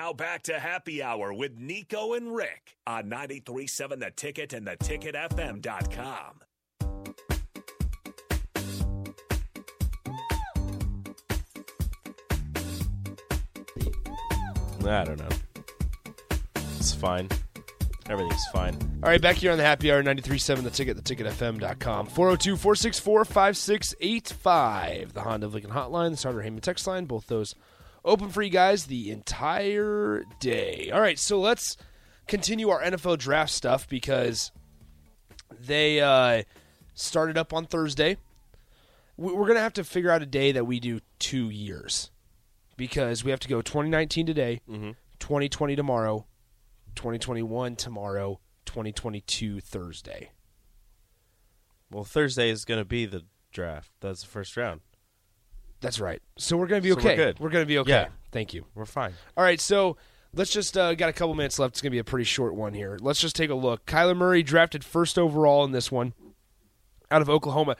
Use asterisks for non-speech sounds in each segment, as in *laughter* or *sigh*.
Now back to happy hour with Nico and Rick on 937 The Ticket and theticketfm.com. I don't know. It's fine. Everything's fine. All right, back here on the Happy Hour 93.7 The Ticket, theticketfm.com. 402 464 5685. The Honda of Lincoln Hotline, the Starter Heyman text line, both those open for you guys the entire day. All right, so let's continue our NFL draft stuff because they uh, started up on Thursday. We- We're going to have to figure out a day that we do two years because we have to go 2019 today, 2020 tomorrow, 2021 tomorrow, 2022 Thursday. Well, Thursday is going to be the draft. That's the first round. That's right. So we're going to be So we're okay. good. going to be okay. Yeah. Thank you. We're fine. All right, so let's just uh, got a couple minutes left. It's going to be a pretty short one here. Let's just take a look. Kyler Murray drafted first overall in this one out of Oklahoma.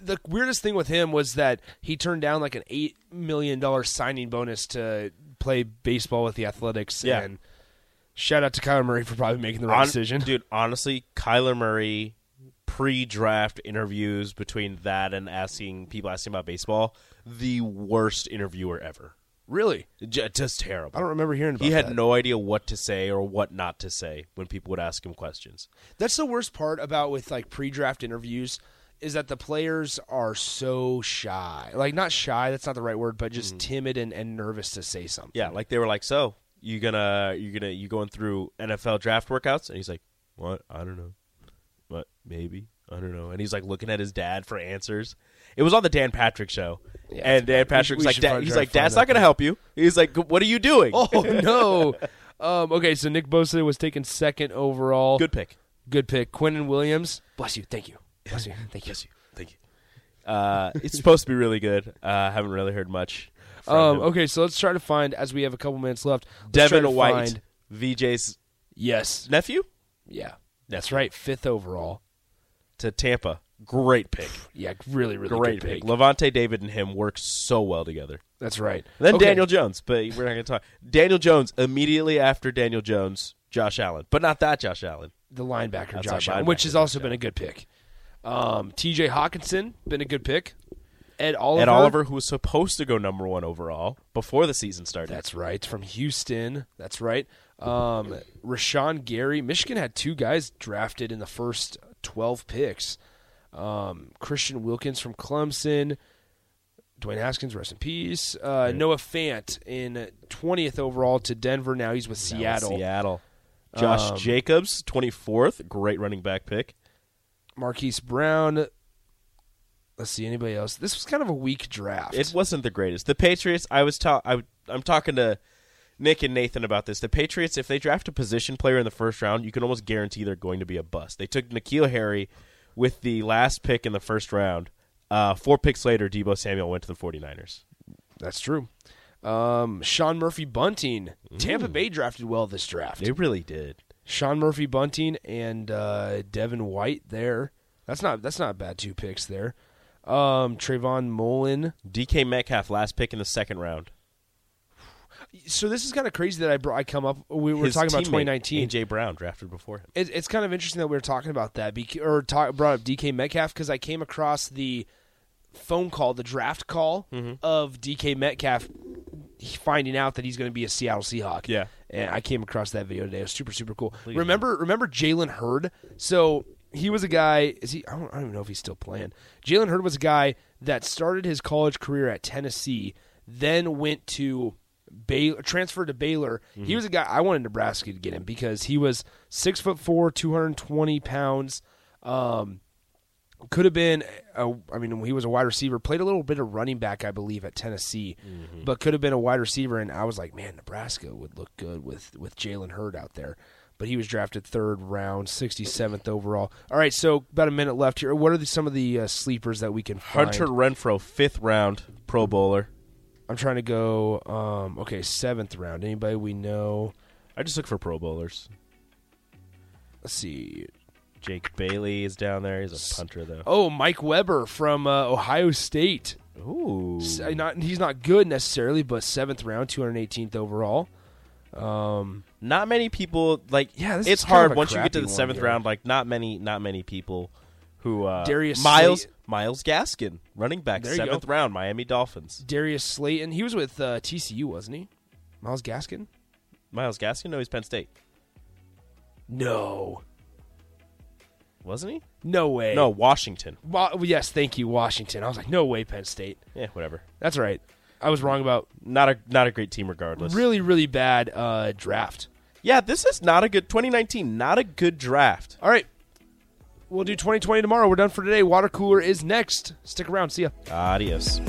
The weirdest thing with him was that he turned down like an eight million dollar signing bonus to play baseball with the Athletics. Yeah. And shout out to Kyler Murray for probably making the right Hon- decision. Dude, honestly, Kyler Murray pre-draft interviews between that and asking people asking about baseball, the worst interviewer ever. Really, J- just terrible. I don't remember hearing about he had that. no idea what to say or what not to say when people would ask him questions. That's the worst part about with like pre-draft interviews is that the players are so shy. Like not shy, that's not the right word, but just mm. timid and, and nervous to say something. Yeah, like they were like, "So, you gonna you gonna you going through NFL draft workouts?" And he's like, "What? I don't know. What? Maybe. I don't know." And he's like looking at his dad for answers. It was on the Dan Patrick show, Yeah, and Dan we Patrick should- was we like, "Dad," "He's like, Dad's not gonna help you." He's like, "What are you doing?" Oh *laughs* no. um, okay, so Nick Bosa was taken second overall. Good pick. good pick. Quinnen Williams. Bless you. Thank you. Bless you. Thank you. Bless you. Thank you. Uh, it's supposed to be really good. Uh, I haven't really heard much. Um, him. okay, so let's try to find as we have a couple minutes left. Devin White, VJ's yes. nephew Yeah. That's right. Fifth overall. to Tampa. Great pick. *sighs* Yeah, really, really Great good pick. pick. Lavonte David and him work so well together. That's right. And then Okay. Daniel Jones, but we're not going to talk. Daniel Jones immediately after Daniel Jones, Josh Allen, but not that Josh Allen. the linebacker Outside Josh Allen, which has also Josh been a good pick. Um, T.J. Hockenson been a good pick. Ed Oliver. Ed Oliver, who was supposed to go number one overall before the season started. That's right. From Houston. That's right. Um, Rashan Gary. Michigan had two guys drafted in the first 12 picks. Um, Christian Wilkins from Clemson. Dwayne Haskins, rest in peace. Uh, Noah Fant in 20th overall to Denver. Now he's with Seattle. Seattle. Josh Um, Jacobs, twenty fourth, great running back pick. Marquise Brown. Let's see anybody else. This was kind of a weak draft. It wasn't the greatest. The Patriots. I was ta- I, I'm talking to Nick and Nathan about this. The Patriots, if they draft a position player in the first round, you can almost guarantee they're going to be a bust. They took N'Keal Harry with the last pick in the first round. Uh, four picks later, Deebo Samuel went to the 49ers. That's true. Um, Sean Murphy Bunting. Tampa Mm. Bay drafted well this draft. They really did. Sean Murphy Bunting and uh, Devin White there. That's not that's not bad two picks there. Um, Trayvon Mullen. DK Metcalf, last pick in the second round. So this is kind of crazy that I brought I come up. We were His talking about teammate, 2019. AJ Brown drafted before him. It, it's kind of interesting that we were talking about that bec- or talk, brought up DK Metcalf because I came across the phone call, the draft call Mm-hmm. of DK Metcalf finding out that he's going to be a Seattle Seahawk. Yeah. and I came across that video today. It was super super cool. Remember remember Jalen Hurd? So he was a guy. Is he? I don't, I don't even know if he's still playing. Jalen Hurd was a guy that started his college career at Tennessee, then went to Baylor, transferred to Baylor. He was a guy I wanted Nebraska to get him because he was six foot four, two hundred twenty pounds. Um, could have been. A, I mean, he was a wide receiver. Played a little bit of running back, I believe, at Tennessee, but could have been a wide receiver. And I was like, man, Nebraska would look good with with Jalen Hurd out there. But he was drafted third round, sixty seventh overall. All right, so about a minute left here. What are the, some of the uh, sleepers that we can find? Hunter Renfrow, fifth round Pro Bowler. I'm trying to go. Um, okay, seventh round. Anybody we know? I just look for Pro Bowlers. Let's see. Jake Bailey is down there. He's a punter though. Oh, Mike Weber from uh, Ohio State. Ooh, uh, Not he's not good necessarily, but seventh round, 218th overall. Um, not many people like. Yeah, this it's is kind of hard once you get to the seventh here. round. Like, not many, not many people who. Uh, Darius Miles Myles Gaskin, running back, There seventh round, Miami Dolphins. Darius Slayton. He was with uh, TCU, wasn't he? Myles Gaskin. Myles Gaskin, no, he's Penn State, No, wasn't he? no way. No, Washington. Wa- yes, thank you, Washington. I was like, no way, Penn State. Yeah, whatever. That's right. I was wrong about Not a not a great team, regardless. really, really bad uh, draft. Yeah, this is not a good 2019. Not a good draft. All right. We'll do 2020 tomorrow. We're done for today. Water cooler is next. Stick around. See ya. Adios.